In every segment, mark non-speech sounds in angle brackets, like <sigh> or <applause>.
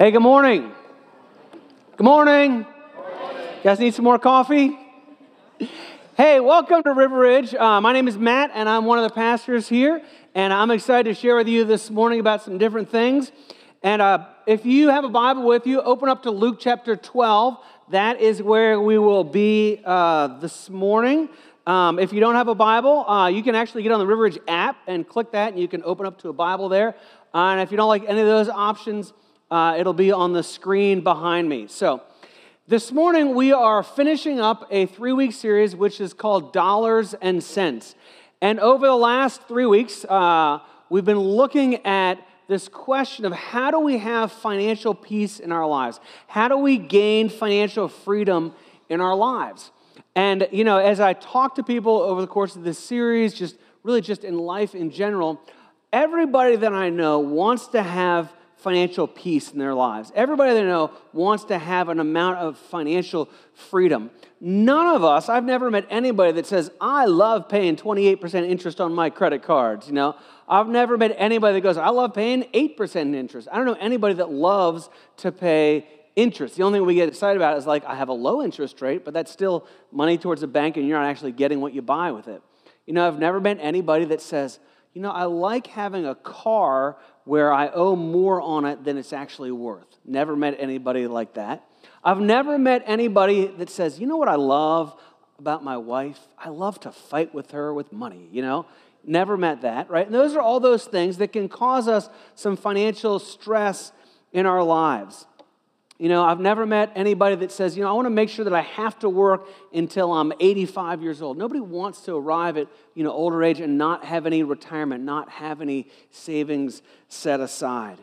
Hey, good morning. Good morning. You guys need some more coffee? Hey, welcome to River Ridge. Uh, my name is Matt, and I'm one of the pastors here. And I'm excited to share with you this morning about some different things. And uh, if you have a Bible with you, open up to Luke chapter 12. That is where we will be uh, this morning. Um, if you don't have a Bible, uh, you can actually get on the River Ridge app and click that, and you can open up to a Bible there. Uh, and if you don't like any of those options, uh, it'll be on the screen behind me. So, this morning we are finishing up a three week series which is called Dollars and Cents. And over the last three weeks, uh, we've been looking at this question of how do we have financial peace in our lives? How do we gain financial freedom in our lives? And, you know, as I talk to people over the course of this series, just really just in life in general, everybody that I know wants to have financial peace in their lives. Everybody they know wants to have an amount of financial freedom. None of us, I've never met anybody that says, I love paying 28% interest on my credit cards. You know, I've never met anybody that goes, I love paying 8% interest. I don't know anybody that loves to pay interest. The only thing we get excited about is like, I have a low interest rate, but that's still money towards the bank and you're not actually getting what you buy with it. You know, I've never met anybody that says, you know, I like having a car where I owe more on it than it's actually worth. Never met anybody like that. I've never met anybody that says, you know what I love about my wife? I love to fight with her with money, you know? Never met that, right? And those are all those things that can cause us some financial stress in our lives. You know, I've never met anybody that says, you know, I want to make sure that I have to work until I'm 85 years old. Nobody wants to arrive at, you know, older age and not have any retirement, not have any savings set aside.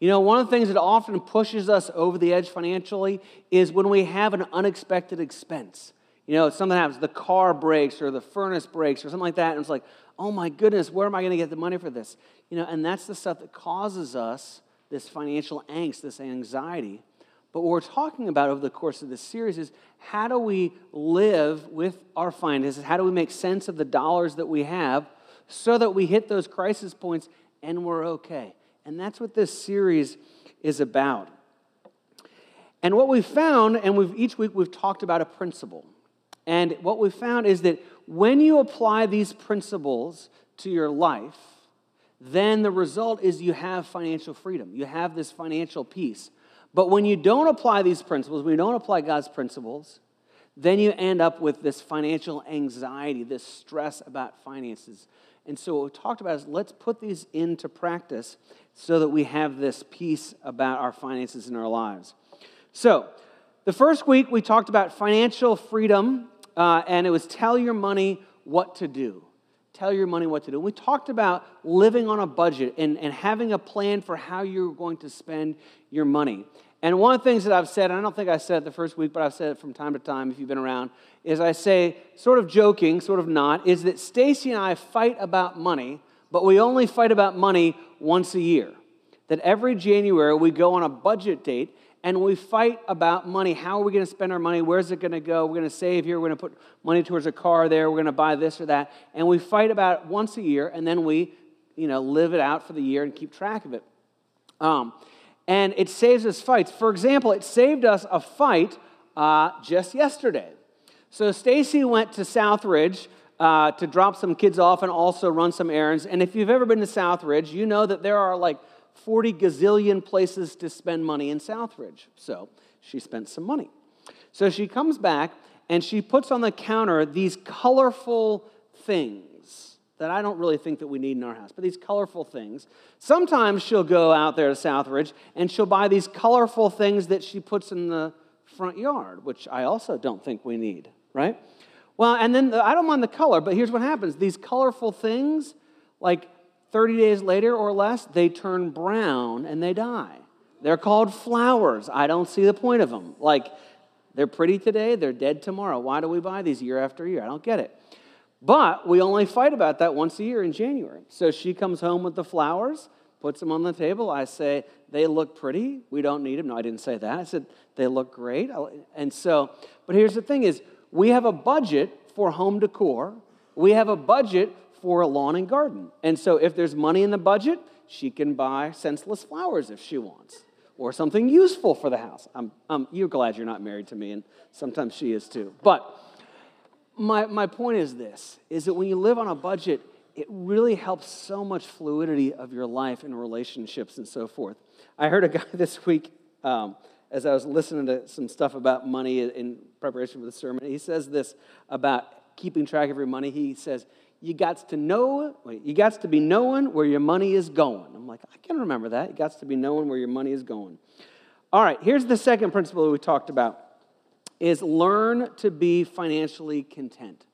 You know, one of the things that often pushes us over the edge financially is when we have an unexpected expense. You know, something happens, the car breaks or the furnace breaks or something like that, and it's like, oh my goodness, where am I going to get the money for this? You know, and that's the stuff that causes us this financial angst, this anxiety. But what we're talking about over the course of this series is how do we live with our finances? How do we make sense of the dollars that we have so that we hit those crisis points and we're okay? And that's what this series is about. And what we've found, and we've, each week we've talked about a principle. And what we've found is that when you apply these principles to your life, then the result is you have financial freedom. You have this financial peace. But when you don't apply these principles, when you don't apply God's principles, then you end up with this financial anxiety, this stress about finances. And so, what we talked about is let's put these into practice so that we have this peace about our finances in our lives. So, the first week we talked about financial freedom, uh, and it was tell your money what to do. Tell your money what to do. We talked about living on a budget and, and having a plan for how you're going to spend your money. And one of the things that I've said, and I don't think I said it the first week, but I've said it from time to time if you've been around, is I say, sort of joking, sort of not, is that Stacy and I fight about money, but we only fight about money once a year. That every January we go on a budget date and we fight about money. How are we going to spend our money? Where's it going to go? We're going to save here. We're going to put money towards a car there. We're going to buy this or that. And we fight about it once a year, and then we, you know, live it out for the year and keep track of it. Um, and it saves us fights. For example, it saved us a fight uh, just yesterday. So Stacy went to Southridge uh, to drop some kids off and also run some errands. And if you've ever been to Southridge, you know that there are like 40 gazillion places to spend money in Southridge. So she spent some money. So she comes back and she puts on the counter these colorful things that I don't really think that we need in our house, but these colorful things. Sometimes she'll go out there to Southridge and she'll buy these colorful things that she puts in the front yard, which I also don't think we need, right? Well, and then the, I don't mind the color, but here's what happens these colorful things, like 30 days later or less, they turn brown and they die. They're called flowers. I don't see the point of them. Like, they're pretty today, they're dead tomorrow. Why do we buy these year after year? I don't get it. But we only fight about that once a year in January. So she comes home with the flowers, puts them on the table. I say, they look pretty. We don't need them. No, I didn't say that. I said, they look great. And so, but here's the thing is, we have a budget for home decor. We have a budget for a lawn and garden. And so if there's money in the budget, she can buy senseless flowers if she wants. or something useful for the house. I'm, I'm, you're glad you're not married to me, and sometimes she is too. But my, my point is this, is that when you live on a budget, it really helps so much fluidity of your life and relationships and so forth. I heard a <laughs> guy this week, um, as I was listening to some stuff about money in preparation for the sermon, he says this about keeping track of your money. He says, you got to know, you got to be knowing where your money is going. I'm like, I can remember that. You got to be knowing where your money is going. All right, here's the second principle we talked about is learn to be financially content.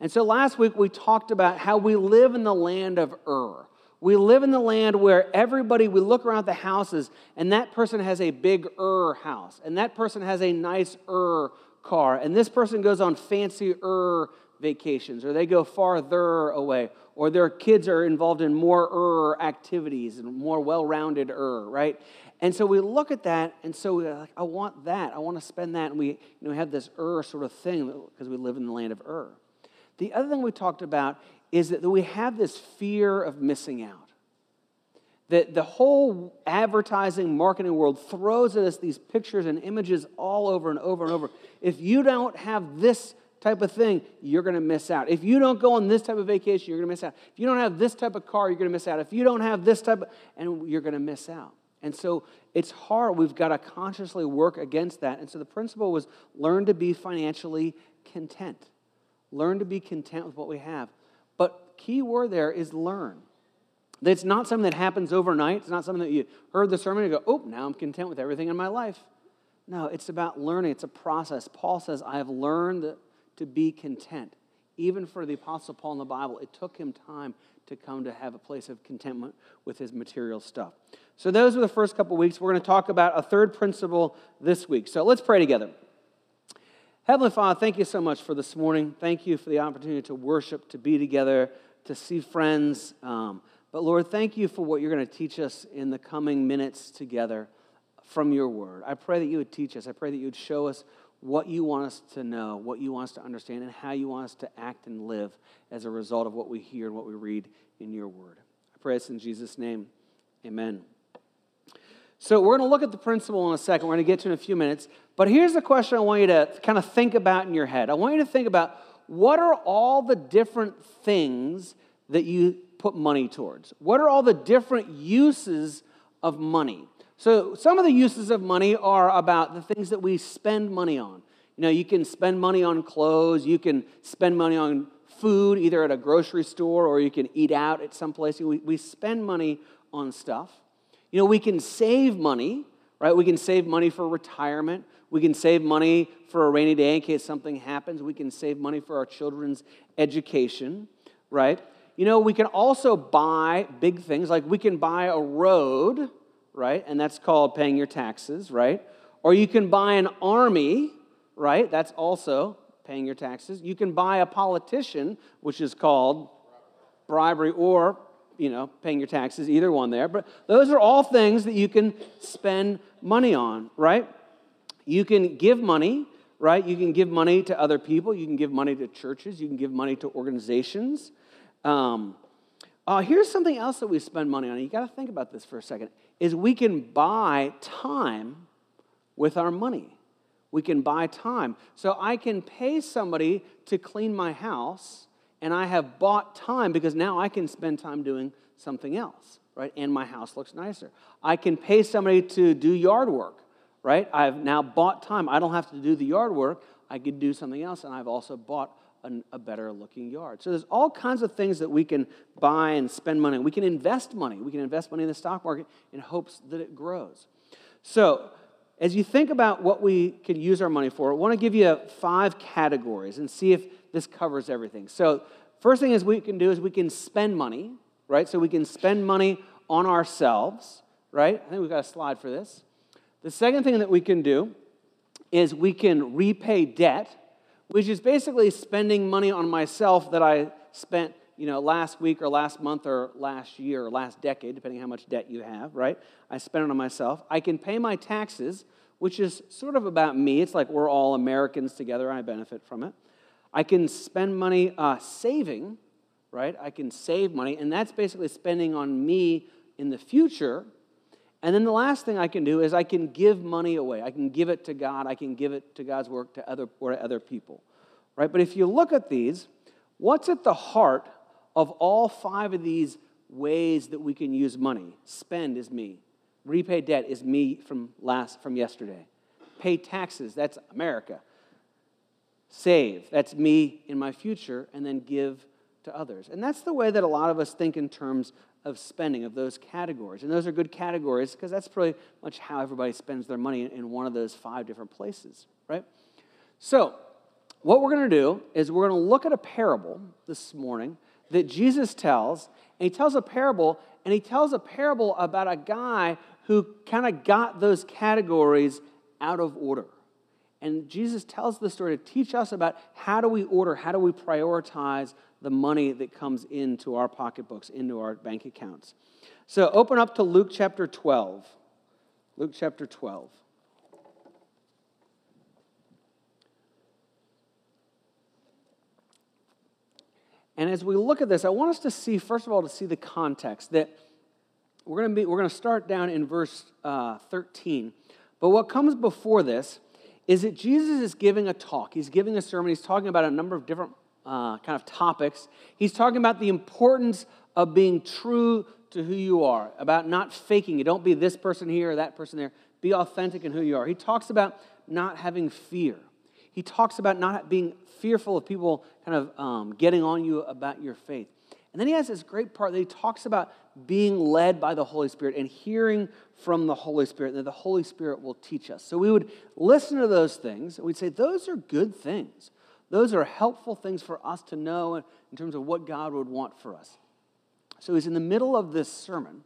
And so last week we talked about how we live in the land of Ur. We live in the land where everybody, we look around the houses, and that person has a big Ur house, and that person has a nice Ur car, and this person goes on fancy Ur vacations, or they go farther away, or their kids are involved in more Ur activities and more well rounded Ur, right? And so we look at that, and so we're like, I want that. I want to spend that. And we you know, have this Ur sort of thing because we live in the land of Ur. The other thing we talked about is that we have this fear of missing out. That the whole advertising, marketing world throws at us these pictures and images all over and over and over. If you don't have this type of thing, you're going to miss out. If you don't go on this type of vacation, you're going to miss out. If you don't have this type of car, you're going to miss out. If you don't have this type of, and you're going to miss out. And so it's hard. We've got to consciously work against that. And so the principle was learn to be financially content. Learn to be content with what we have. But key word there is learn. It's not something that happens overnight. It's not something that you heard the sermon and go, oh, now I'm content with everything in my life. No, it's about learning. It's a process. Paul says, I have learned to be content. Even for the Apostle Paul in the Bible, it took him time to come to have a place of contentment with his material stuff. So, those were the first couple weeks. We're going to talk about a third principle this week. So, let's pray together. Heavenly Father, thank you so much for this morning. Thank you for the opportunity to worship, to be together, to see friends. Um, but Lord, thank you for what you're going to teach us in the coming minutes together from your word. I pray that you would teach us. I pray that you would show us what you want us to know, what you want us to understand, and how you want us to act and live as a result of what we hear and what we read in your word. I pray this in Jesus' name. Amen. So, we're going to look at the principle in a second. We're going to get to in a few minutes. But here's the question I want you to kind of think about in your head. I want you to think about what are all the different things that you put money towards? What are all the different uses of money? So, some of the uses of money are about the things that we spend money on. You know, you can spend money on clothes, you can spend money on food, either at a grocery store or you can eat out at some place. We, we spend money on stuff. You know, we can save money, right? We can save money for retirement. We can save money for a rainy day in case something happens. We can save money for our children's education, right? You know, we can also buy big things, like we can buy a road right? And that's called paying your taxes, right? Or you can buy an army, right? That's also paying your taxes. You can buy a politician, which is called bribery or, you know, paying your taxes, either one there. But those are all things that you can spend money on, right? You can give money, right? You can give money to other people. You can give money to churches. You can give money to organizations. Um, uh, here's something else that we spend money on. You got to think about this for a second is we can buy time with our money. We can buy time. So I can pay somebody to clean my house, and I have bought time because now I can spend time doing something else, right? And my house looks nicer. I can pay somebody to do yard work, right? I've now bought time. I don't have to do the yard work. I could do something else, and I've also bought a, a better looking yard. So there's all kinds of things that we can buy and spend money. We can invest money. We can invest money in the stock market in hopes that it grows. So as you think about what we can use our money for, I want to give you five categories and see if this covers everything. So first thing is we can do is we can spend money, right? So we can spend money on ourselves, right? I think we've got a slide for this. The second thing that we can do is we can repay debt which is basically spending money on myself that I spent, you know, last week or last month or last year or last decade, depending how much debt you have, right? I spent it on myself. I can pay my taxes, which is sort of about me. It's like we're all Americans together. I benefit from it. I can spend money uh, saving, right? I can save money, and that's basically spending on me in the future. And then the last thing I can do is I can give money away. I can give it to God. I can give it to God's work to other, or to other people. Right? But if you look at these, what's at the heart of all five of these ways that we can use money? Spend is me. Repay debt is me from last from yesterday. Pay taxes, that's America. Save, that's me in my future, and then give to others. And that's the way that a lot of us think in terms of spending, of those categories. And those are good categories because that's pretty much how everybody spends their money in one of those five different places, right? So, what we're going to do is we're going to look at a parable this morning that Jesus tells. And he tells a parable, and he tells a parable about a guy who kind of got those categories out of order. And Jesus tells the story to teach us about how do we order, how do we prioritize the money that comes into our pocketbooks, into our bank accounts. So open up to Luke chapter 12. Luke chapter 12. And as we look at this, I want us to see, first of all, to see the context that we're going to be, we're going to start down in verse uh, 13. But what comes before this is that Jesus is giving a talk. He's giving a sermon. He's talking about a number of different uh, kind of topics. He's talking about the importance of being true to who you are, about not faking it. Don't be this person here or that person there. Be authentic in who you are. He talks about not having fear. He talks about not being fearful of people kind of um, getting on you about your faith. And then he has this great part that he talks about being led by the Holy Spirit and hearing from the Holy Spirit, that the Holy Spirit will teach us. So we would listen to those things and we'd say, those are good things. Those are helpful things for us to know in terms of what God would want for us. So he's in the middle of this sermon,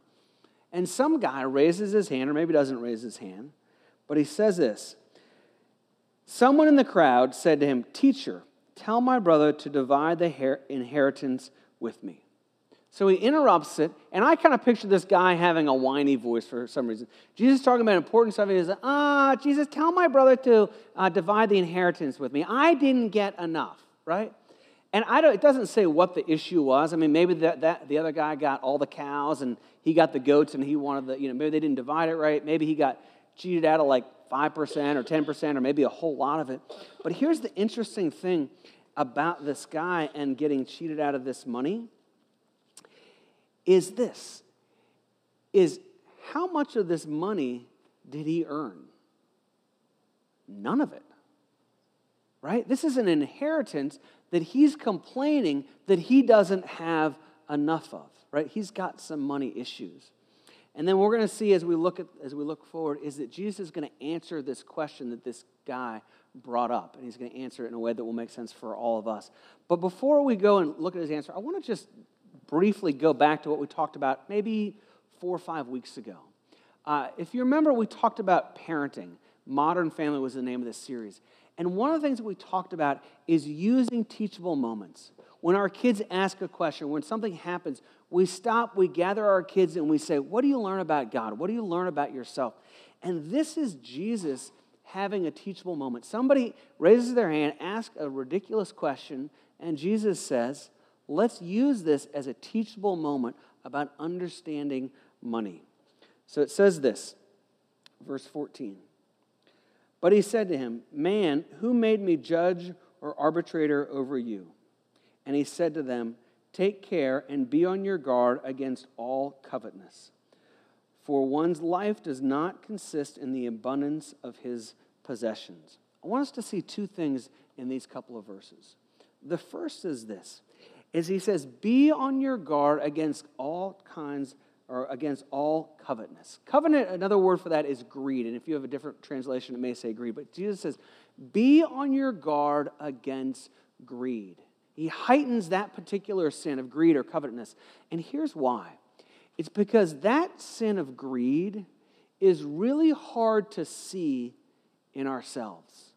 and some guy raises his hand, or maybe doesn't raise his hand, but he says this Someone in the crowd said to him, Teacher, tell my brother to divide the inheritance with me. So he interrupts it, and I kind of picture this guy having a whiny voice for some reason. Jesus talking about important stuff. And he says, Ah, Jesus, tell my brother to uh, divide the inheritance with me. I didn't get enough, right? And I don't, it doesn't say what the issue was. I mean, maybe that, that the other guy got all the cows and he got the goats and he wanted the, you know, maybe they didn't divide it right. Maybe he got cheated out of like 5% or 10% or maybe a whole lot of it. But here's the interesting thing about this guy and getting cheated out of this money is this is how much of this money did he earn? None of it. Right? This is an inheritance that he's complaining that he doesn't have enough of, right? He's got some money issues. And then we're going to see as we look at as we look forward is that Jesus is going to answer this question that this guy brought up and he's going to answer it in a way that will make sense for all of us. But before we go and look at his answer, I want to just briefly go back to what we talked about maybe four or five weeks ago. Uh, if you remember, we talked about parenting. Modern Family was the name of this series. And one of the things that we talked about is using teachable moments. When our kids ask a question, when something happens, we stop, we gather our kids, and we say, What do you learn about God? What do you learn about yourself? And this is Jesus having a teachable moment. Somebody raises their hand, asks a ridiculous question, and Jesus says, let's use this as a teachable moment about understanding money. So it says this, verse 14. But he said to him, Man, who made me judge or arbitrator over you? And he said to them, Take care and be on your guard against all covetousness. For one's life does not consist in the abundance of his possessions. I want us to see two things in these couple of verses. The first is this is he says, Be on your guard against all kinds or against all covetousness. Covenant, another word for that is greed. And if you have a different translation, it may say greed. But Jesus says, Be on your guard against greed. He heightens that particular sin of greed or covetousness. And here's why it's because that sin of greed is really hard to see in ourselves.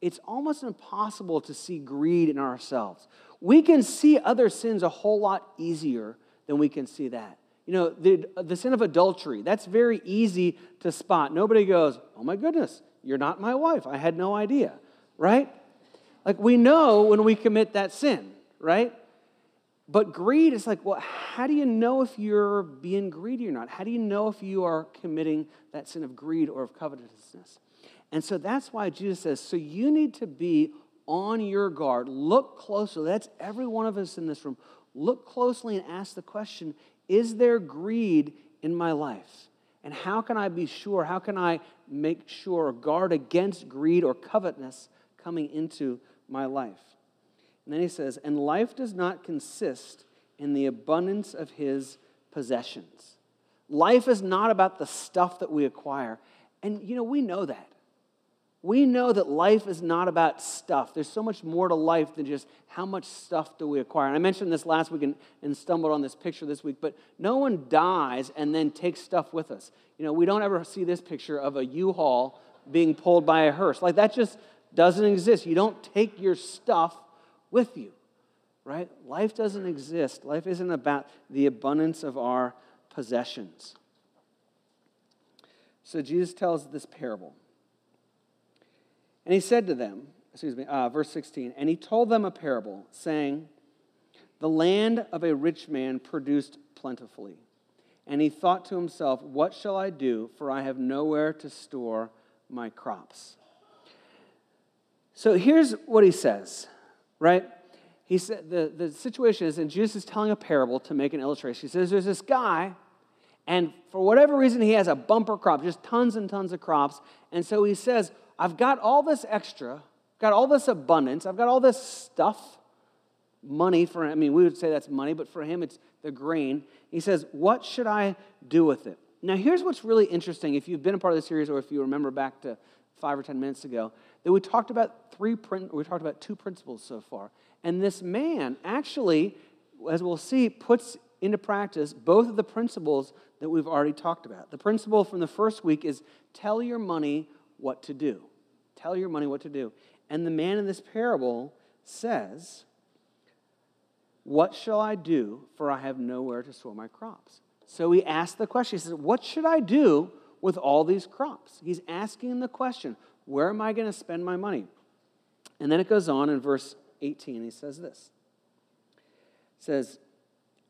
It's almost impossible to see greed in ourselves we can see other sins a whole lot easier than we can see that. You know, the, the sin of adultery, that's very easy to spot. Nobody goes, oh my goodness, you're not my wife. I had no idea, right? Like we know when we commit that sin, right? But greed is like, well, how do you know if you're being greedy or not? How do you know if you are committing that sin of greed or of covetousness? And so that's why Jesus says, so you need to be on your guard. Look closely. That's every one of us in this room. Look closely and ask the question Is there greed in my life? And how can I be sure? How can I make sure or guard against greed or covetousness coming into my life? And then he says, And life does not consist in the abundance of his possessions. Life is not about the stuff that we acquire. And, you know, we know that. We know that life is not about stuff. There's so much more to life than just how much stuff do we acquire. And I mentioned this last week and, and stumbled on this picture this week, but no one dies and then takes stuff with us. You know, we don't ever see this picture of a U-Haul being pulled by a hearse. Like that just doesn't exist. You don't take your stuff with you, right? Life doesn't exist. Life isn't about the abundance of our possessions. So Jesus tells this parable. And he said to them, excuse me, uh, verse 16, and he told them a parable, saying, The land of a rich man produced plentifully. And he thought to himself, What shall I do? For I have nowhere to store my crops. So here's what he says, right? He said the, the situation is, and Jesus is telling a parable to make an illustration. He says, There's this guy, and for whatever reason, he has a bumper crop, just tons and tons of crops. And so he says, I've got all this extra, got all this abundance, I've got all this stuff, money for him. I mean, we would say that's money, but for him, it's the grain. He says, What should I do with it? Now, here's what's really interesting. If you've been a part of the series, or if you remember back to five or ten minutes ago, that we talked about three, we talked about two principles so far. And this man actually, as we'll see, puts into practice both of the principles that we've already talked about. The principle from the first week is tell your money what to do. Tell your money what to do. And the man in this parable says, What shall I do? For I have nowhere to store my crops. So he asks the question. He says, What should I do with all these crops? He's asking the question, Where am I going to spend my money? And then it goes on in verse 18. He says this. It says,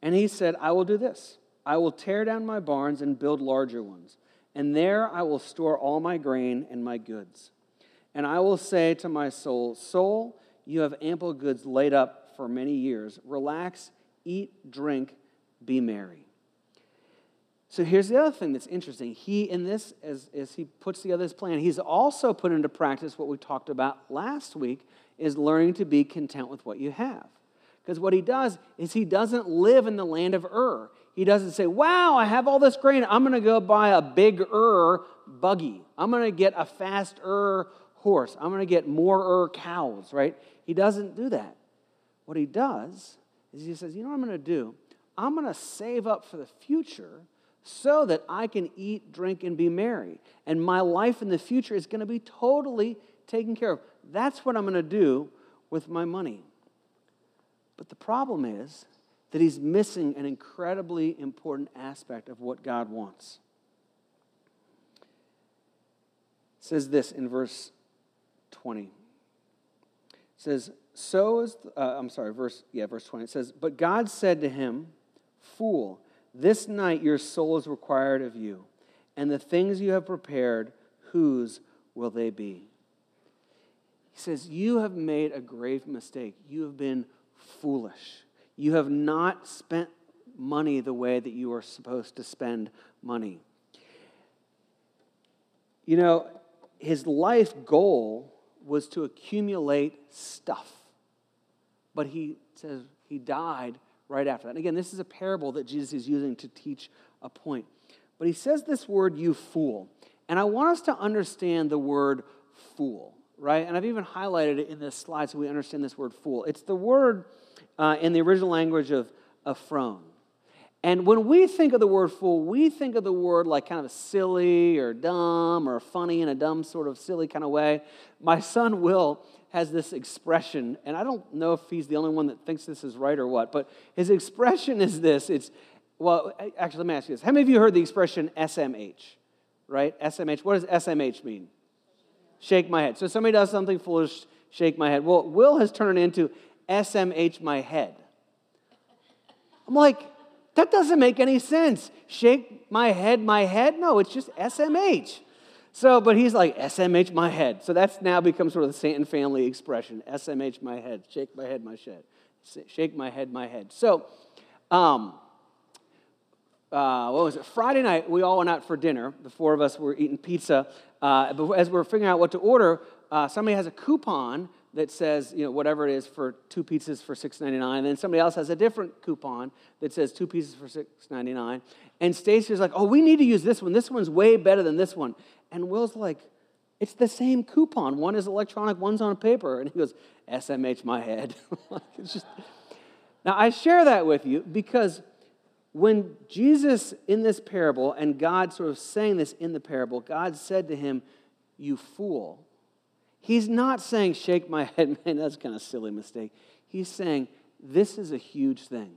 And he said, I will do this. I will tear down my barns and build larger ones and there I will store all my grain and my goods. And I will say to my soul, Soul, you have ample goods laid up for many years. Relax, eat, drink, be merry. So here's the other thing that's interesting. He, in this, as, as he puts together his plan, he's also put into practice what we talked about last week is learning to be content with what you have. Because what he does is he doesn't live in the land of Ur. He doesn't say, Wow, I have all this grain. I'm going to go buy a bigger buggy. I'm going to get a faster horse. I'm going to get more cows, right? He doesn't do that. What he does is he says, You know what I'm going to do? I'm going to save up for the future so that I can eat, drink, and be merry. And my life in the future is going to be totally taken care of. That's what I'm going to do with my money. But the problem is, that he's missing an incredibly important aspect of what God wants. It says this in verse 20. It says, So is, uh, I'm sorry, verse, yeah, verse 20. It says, But God said to him, Fool, this night your soul is required of you, and the things you have prepared, whose will they be? He says, You have made a grave mistake. You have been foolish. You have not spent money the way that you are supposed to spend money. You know, his life goal was to accumulate stuff. But he says he died right after that. And again, this is a parable that Jesus is using to teach a point. But he says this word, you fool. And I want us to understand the word fool, right? And I've even highlighted it in this slide so we understand this word fool. It's the word uh, in the original language of aphron. And when we think of the word fool, we think of the word like kind of silly or dumb or funny in a dumb sort of silly kind of way. My son Will has this expression, and I don't know if he's the only one that thinks this is right or what, but his expression is this. It's, well, actually, let me ask you this. How many of you heard the expression SMH? Right? SMH. What does SMH mean? Shake my head. So somebody does something foolish, shake my head. Well, Will has turned it into SMH my head. I'm like, that doesn't make any sense. Shake my head, my head? No, it's just SMH. So, but he's like, SMH my head. So that's now become sort of the Stanton family expression SMH my head, shake my head, my shed. Shake my head, my head. So, um, uh, what was it? Friday night, we all went out for dinner. The four of us were eating pizza. Uh, but as we are figuring out what to order, uh, somebody has a coupon that says, you know, whatever it is for two pizzas for $6.99. And then somebody else has a different coupon that says two pieces for $6.99. And Stacy's like, oh, we need to use this one. This one's way better than this one. And Will's like, it's the same coupon. One is electronic, one's on paper. And he goes, SMH my head. <laughs> it's just... Now, I share that with you because when Jesus, in this parable, and God sort of saying this in the parable, God said to him, You fool. He's not saying, shake my <laughs> head, man, that's kind of silly mistake. He's saying, this is a huge thing.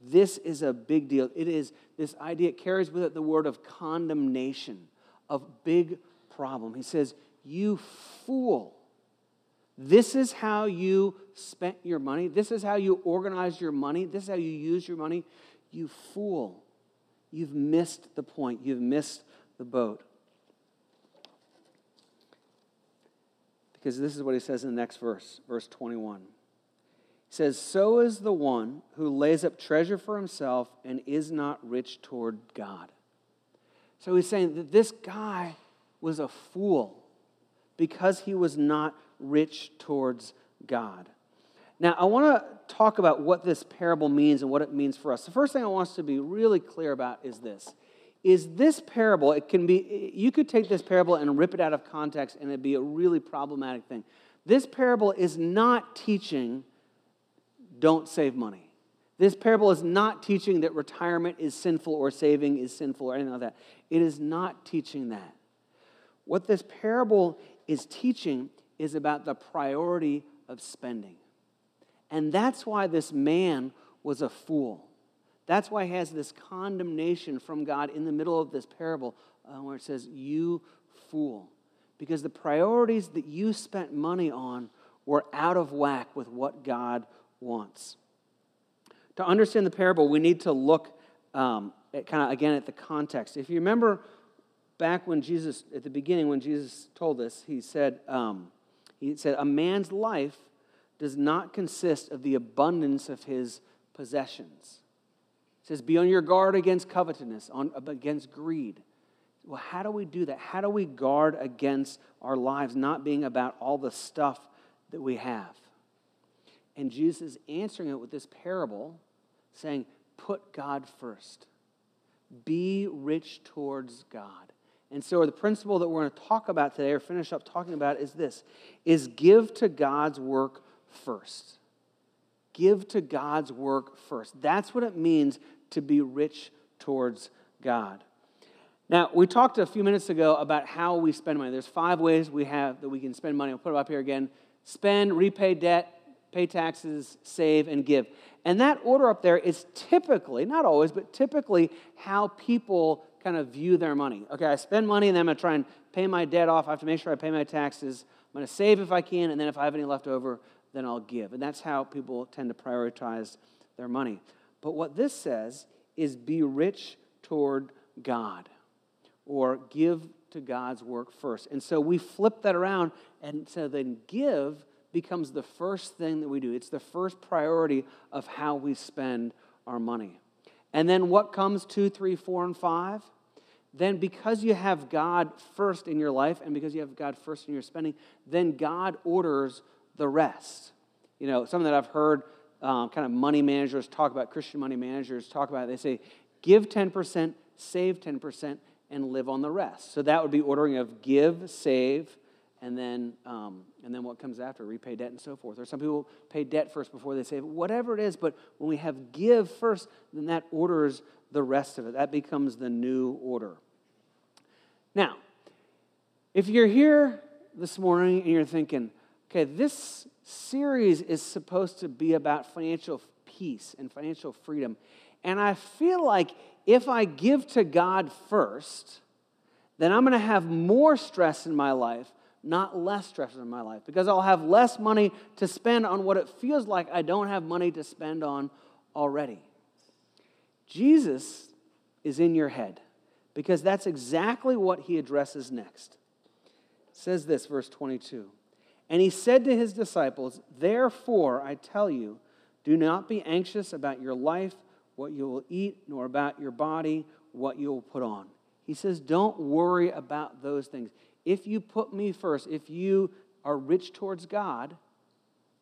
This is a big deal. It is this idea, it carries with it the word of condemnation, of big problem. He says, You fool. This is how you spent your money. This is how you organized your money. This is how you use your money. You fool. You've missed the point. You've missed the boat. Because this is what he says in the next verse, verse 21. He says, So is the one who lays up treasure for himself and is not rich toward God. So he's saying that this guy was a fool because he was not rich towards God. Now, I want to talk about what this parable means and what it means for us. The first thing I want us to be really clear about is this is this parable, it can be, you could take this parable and rip it out of context and it'd be a really problematic thing. This parable is not teaching don't save money. This parable is not teaching that retirement is sinful or saving is sinful or anything like that. It is not teaching that. What this parable is teaching is about the priority of spending. And that's why this man was a fool. That's why he has this condemnation from God in the middle of this parable uh, where it says, You fool. Because the priorities that you spent money on were out of whack with what God wants. To understand the parable, we need to look um, kind of again at the context. If you remember back when Jesus, at the beginning, when Jesus told this, he said, um, he said, A man's life does not consist of the abundance of his possessions says, Be on your guard against covetousness, on, against greed. Well, how do we do that? How do we guard against our lives not being about all the stuff that we have? And Jesus is answering it with this parable saying, Put God first. Be rich towards God. And so the principle that we're going to talk about today or finish up talking about is this is give to God's work first. Give to God's work first. That's what it means to be rich towards God. Now, we talked a few minutes ago about how we spend money. There's five ways we have that we can spend money. I'll put it up here again spend, repay debt, pay taxes, save, and give. And that order up there is typically, not always, but typically how people kind of view their money. Okay, I spend money and then I'm to try and pay my debt off. I have to make sure I pay my taxes. I'm to save if I can, and then if I have any left over, then I'll give. And that's how people tend to prioritize their money. But what this says is be rich toward God or give to God's work first. And so we flip that around, and so then give becomes the first thing that we do. It's the first priority of how we spend our money. And then what comes two, three, four, and five? Then, because you have God first in your life and because you have God first in your spending, then God orders the rest. You know, something that I've heard um, kind of money managers talk about, Christian money managers talk about, it. they say, give 10%, save 10%, and live on the rest. So that would be ordering of give, save, and then, um, and then what comes after, repay debt and so forth. Or some people pay debt first before they save, whatever it is. But when we have give first, then that orders the rest of it. That becomes the new order. Now, if you're here this morning and you're thinking, okay, this series is supposed to be about financial peace and financial freedom. And I feel like if I give to God first, then I'm going to have more stress in my life, not less stress in my life, because I'll have less money to spend on what it feels like I don't have money to spend on already. Jesus is in your head because that's exactly what he addresses next. It says this, verse 22. And he said to his disciples, Therefore, I tell you, do not be anxious about your life, what you will eat, nor about your body, what you will put on. He says, Don't worry about those things. If you put me first, if you are rich towards God,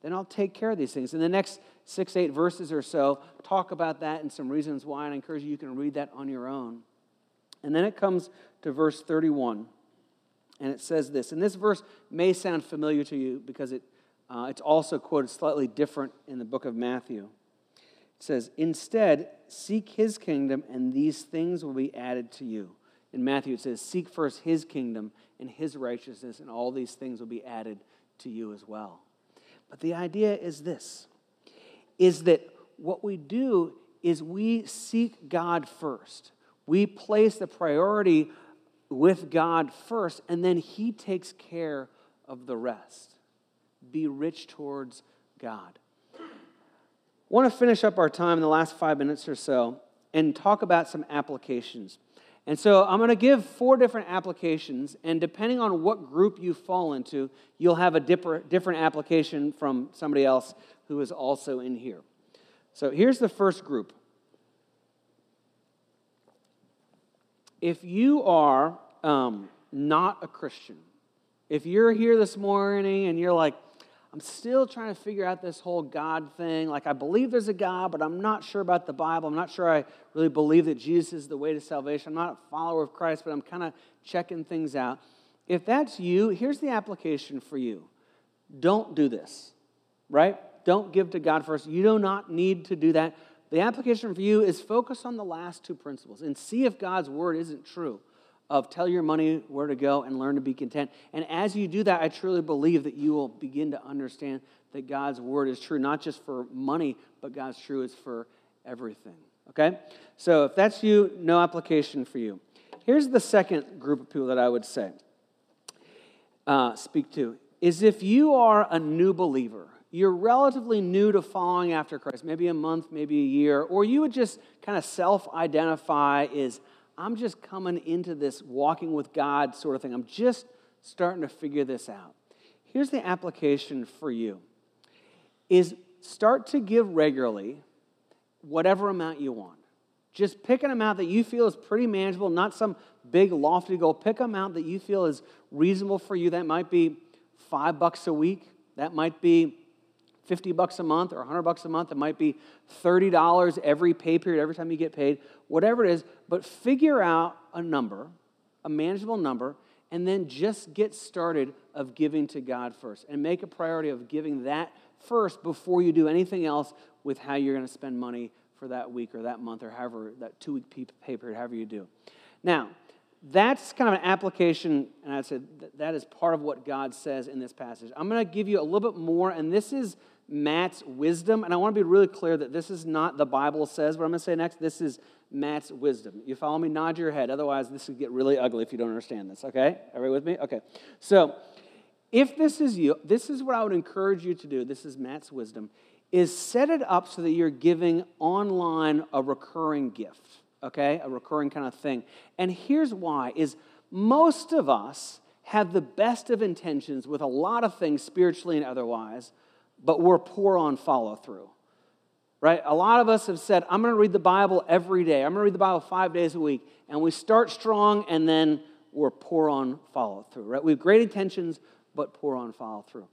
then I'll take care of these things. In the next six, eight verses or so, talk about that and some reasons why, and I encourage you, you can read that on your own. And then it comes to verse 31, and it says this. And this verse may sound familiar to you because it, uh, it's also quoted slightly different in the book of Matthew. It says, Instead, seek his kingdom, and these things will be added to you. In Matthew, it says, Seek first his kingdom and his righteousness, and all these things will be added to you as well. But the idea is this is that what we do is we seek God first. We place the priority with God first, and then He takes care of the rest. Be rich towards God. I want to finish up our time in the last five minutes or so and talk about some applications. And so I'm going to give four different applications, and depending on what group you fall into, you'll have a different application from somebody else who is also in here. So here's the first group. If you are um, not a Christian, if you're here this morning and you're like, I'm still trying to figure out this whole God thing. Like, I believe there's a God, but I'm not sure about the Bible. I'm not sure I really believe that Jesus is the way to salvation. I'm not a follower of Christ, but I'm kind of checking things out. If that's you, here's the application for you don't do this, right? Don't give to God first. You do not need to do that. The application for you is focus on the last two principles and see if God's word isn't true of tell your money where to go and learn to be content. And as you do that, I truly believe that you will begin to understand that God's word is true, not just for money, but God's true is for everything. Okay? So if that's you, no application for you. Here's the second group of people that I would say uh, speak to is if you are a new believer, you're relatively new to following after Christ, maybe a month, maybe a year, or you would just kind of self identify as I'm just coming into this walking with God sort of thing. I'm just starting to figure this out. Here's the application for you is start to give regularly whatever amount you want. Just pick an amount that you feel is pretty manageable, not some big lofty goal. Pick an amount that you feel is reasonable for you. That might be five bucks a week. That might be 50 bucks a month or 100 bucks a month. It might be $30 every pay period, every time you get paid, whatever it is. But figure out a number, a manageable number, and then just get started of giving to God first and make a priority of giving that first before you do anything else with how you're going to spend money for that week or that month or however that two week pay period, however you do. Now, that's kind of an application, and I said that is part of what God says in this passage. I'm going to give you a little bit more, and this is Matt's wisdom. And I want to be really clear that this is not the Bible says what I'm going to say next. This is Matt's wisdom. You follow me? Nod your head. Otherwise, this could get really ugly if you don't understand this. Okay? Everybody with me? Okay. So, if this is you, this is what I would encourage you to do. This is Matt's wisdom is set it up so that you're giving online a recurring gift, okay? A recurring kind of thing. And here's why is most of us have the best of intentions with a lot of things spiritually and otherwise, but we're poor on follow through. Right? A lot of us have said, I'm going to read the Bible every day. I'm going to read the Bible five days a week. And we start strong and then we're poor on follow through. Right? We have great intentions, but poor on follow through.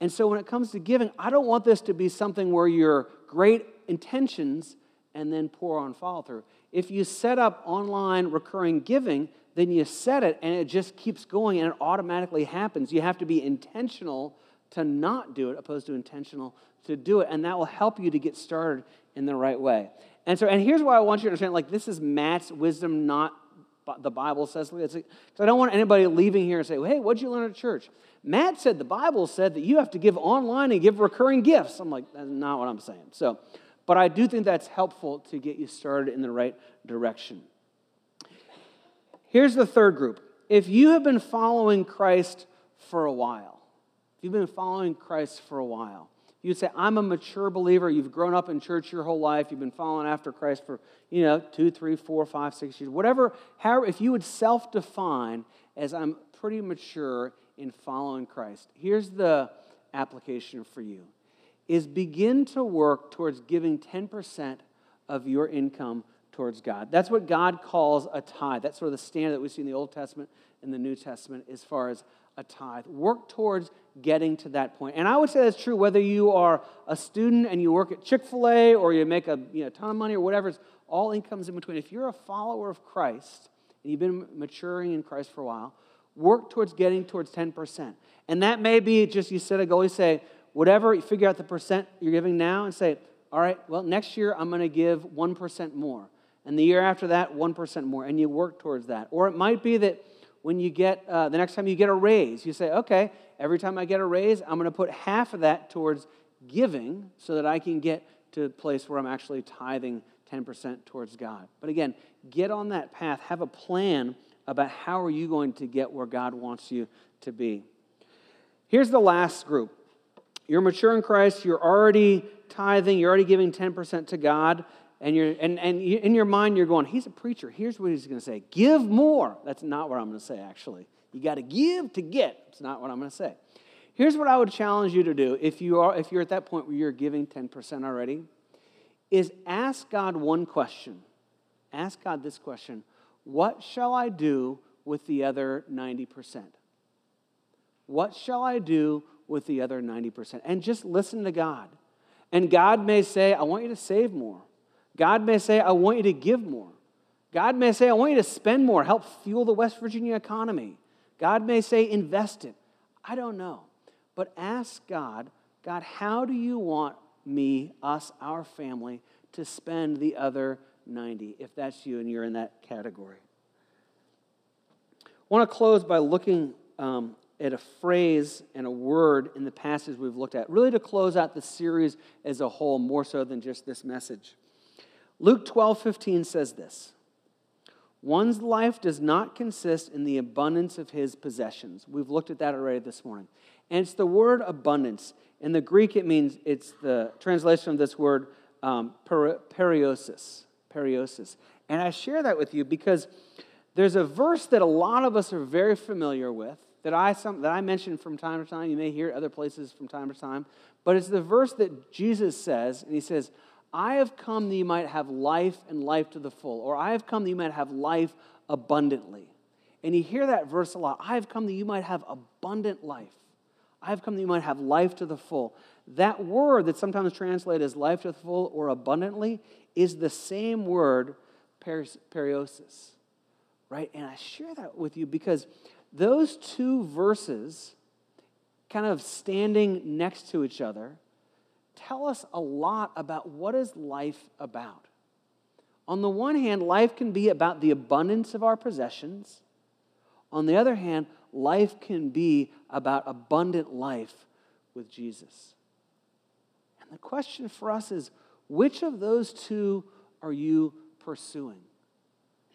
And so when it comes to giving, I don't want this to be something where you're great intentions and then poor on follow through. If you set up online recurring giving, then you set it and it just keeps going and it automatically happens. You have to be intentional to not do it opposed to intentional to do it. And that will help you to get started in the right way. And so, and here's why I want you to understand like, this is Matt's wisdom, not the Bible says. Because I don't want anybody leaving here and say, well, hey, what'd you learn at church? Matt said the Bible said that you have to give online and give recurring gifts. I'm like, that's not what I'm saying. So, but I do think that's helpful to get you started in the right direction. Here's the third group. If you have been following Christ for a while, you've been following Christ for a while, you'd say, I'm a mature believer. You've grown up in church your whole life. You've been following after Christ for, you know, two, three, four, five, six years. Whatever, however, if you would self define as I'm pretty mature in following Christ, here's the application for you is begin to work towards giving 10% of your income towards God. That's what God calls a tithe. That's sort of the standard that we see in the Old Testament and the New Testament as far as a tithe. Work towards getting to that point. And I would say that's true whether you are a student and you work at Chick fil A or you make a you know, ton of money or whatever, it's all incomes in between. If you're a follower of Christ and you've been maturing in Christ for a while, work towards getting towards 10%. And that may be just you set a goal, you say, whatever, you figure out the percent you're giving now and say, all right, well, next year I'm going to give 1% more. And the year after that, 1% more. And you work towards that. Or it might be that when you get, uh, the next time you get a raise, you say, okay, every time I get a raise, I'm going to put half of that towards giving so that I can get to a place where I'm actually tithing 10% towards God. But again, get on that path. Have a plan about how are you going to get where God wants you to be. Here's the last group. You're mature in Christ, you're already tithing, you're already giving 10% to God, and, you're, and, and in your mind you're going, He's a preacher. Here's what he's going to say Give more. That's not what I'm going to say, actually. You got to give to get. It's not what I'm going to say. Here's what I would challenge you to do if, you are, if you're at that point where you're giving 10% already is ask God one question. Ask God this question What shall I do with the other 90%? What shall I do with the other 90%? And just listen to God. And God may say, I want you to save more. God may say, I want you to give more. God may say, I want you to spend more, help fuel the West Virginia economy. God may say, invest it. I don't know. But ask God, God, how do you want me, us, our family, to spend the other 90, if that's you and you're in that category? I want to close by looking um, at a phrase and a word in the passage we've looked at, really to close out the series as a whole, more so than just this message. Luke 12 15 says this One's life does not consist in the abundance of his possessions. We've looked at that already this morning. And it's the word abundance. In the Greek, it means it's the translation of this word um, periosis. Periosis. And I share that with you because there's a verse that a lot of us are very familiar with that I, some, that I mention from time to time. You may hear it other places from time to time. But it's the verse that Jesus says, and he says, I have come that you might have life and life to the full, or I have come that you might have life abundantly. And you hear that verse a lot. I have come that you might have abundant life. I have come that you might have life to the full. That word that sometimes translated as life to the full or abundantly is the same word, periosis, right? And I share that with you because those two verses, kind of standing next to each other, tell us a lot about what is life about. On the one hand, life can be about the abundance of our possessions. On the other hand, life can be about abundant life with Jesus. And the question for us is which of those two are you pursuing?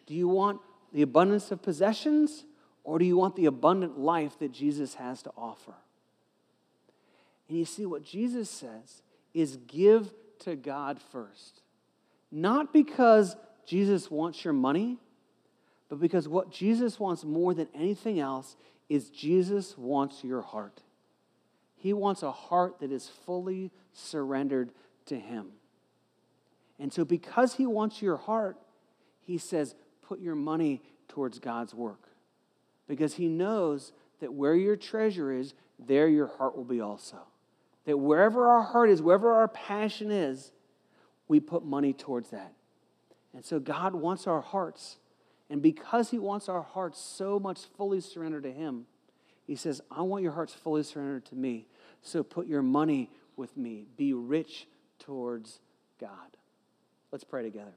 Do you want the abundance of possessions or do you want the abundant life that Jesus has to offer? And you see, what Jesus says is give to God first. Not because Jesus wants your money, but because what Jesus wants more than anything else is Jesus wants your heart. He wants a heart that is fully surrendered to Him. And so, because He wants your heart, He says, put your money towards God's work because he knows that where your treasure is, there your heart will be also. That wherever our heart is, wherever our passion is, we put money towards that. And so God wants our hearts. And because he wants our hearts so much fully surrendered to him, he says, I want your hearts fully surrendered to me. So put your money with me. Be rich towards God. Let's pray together.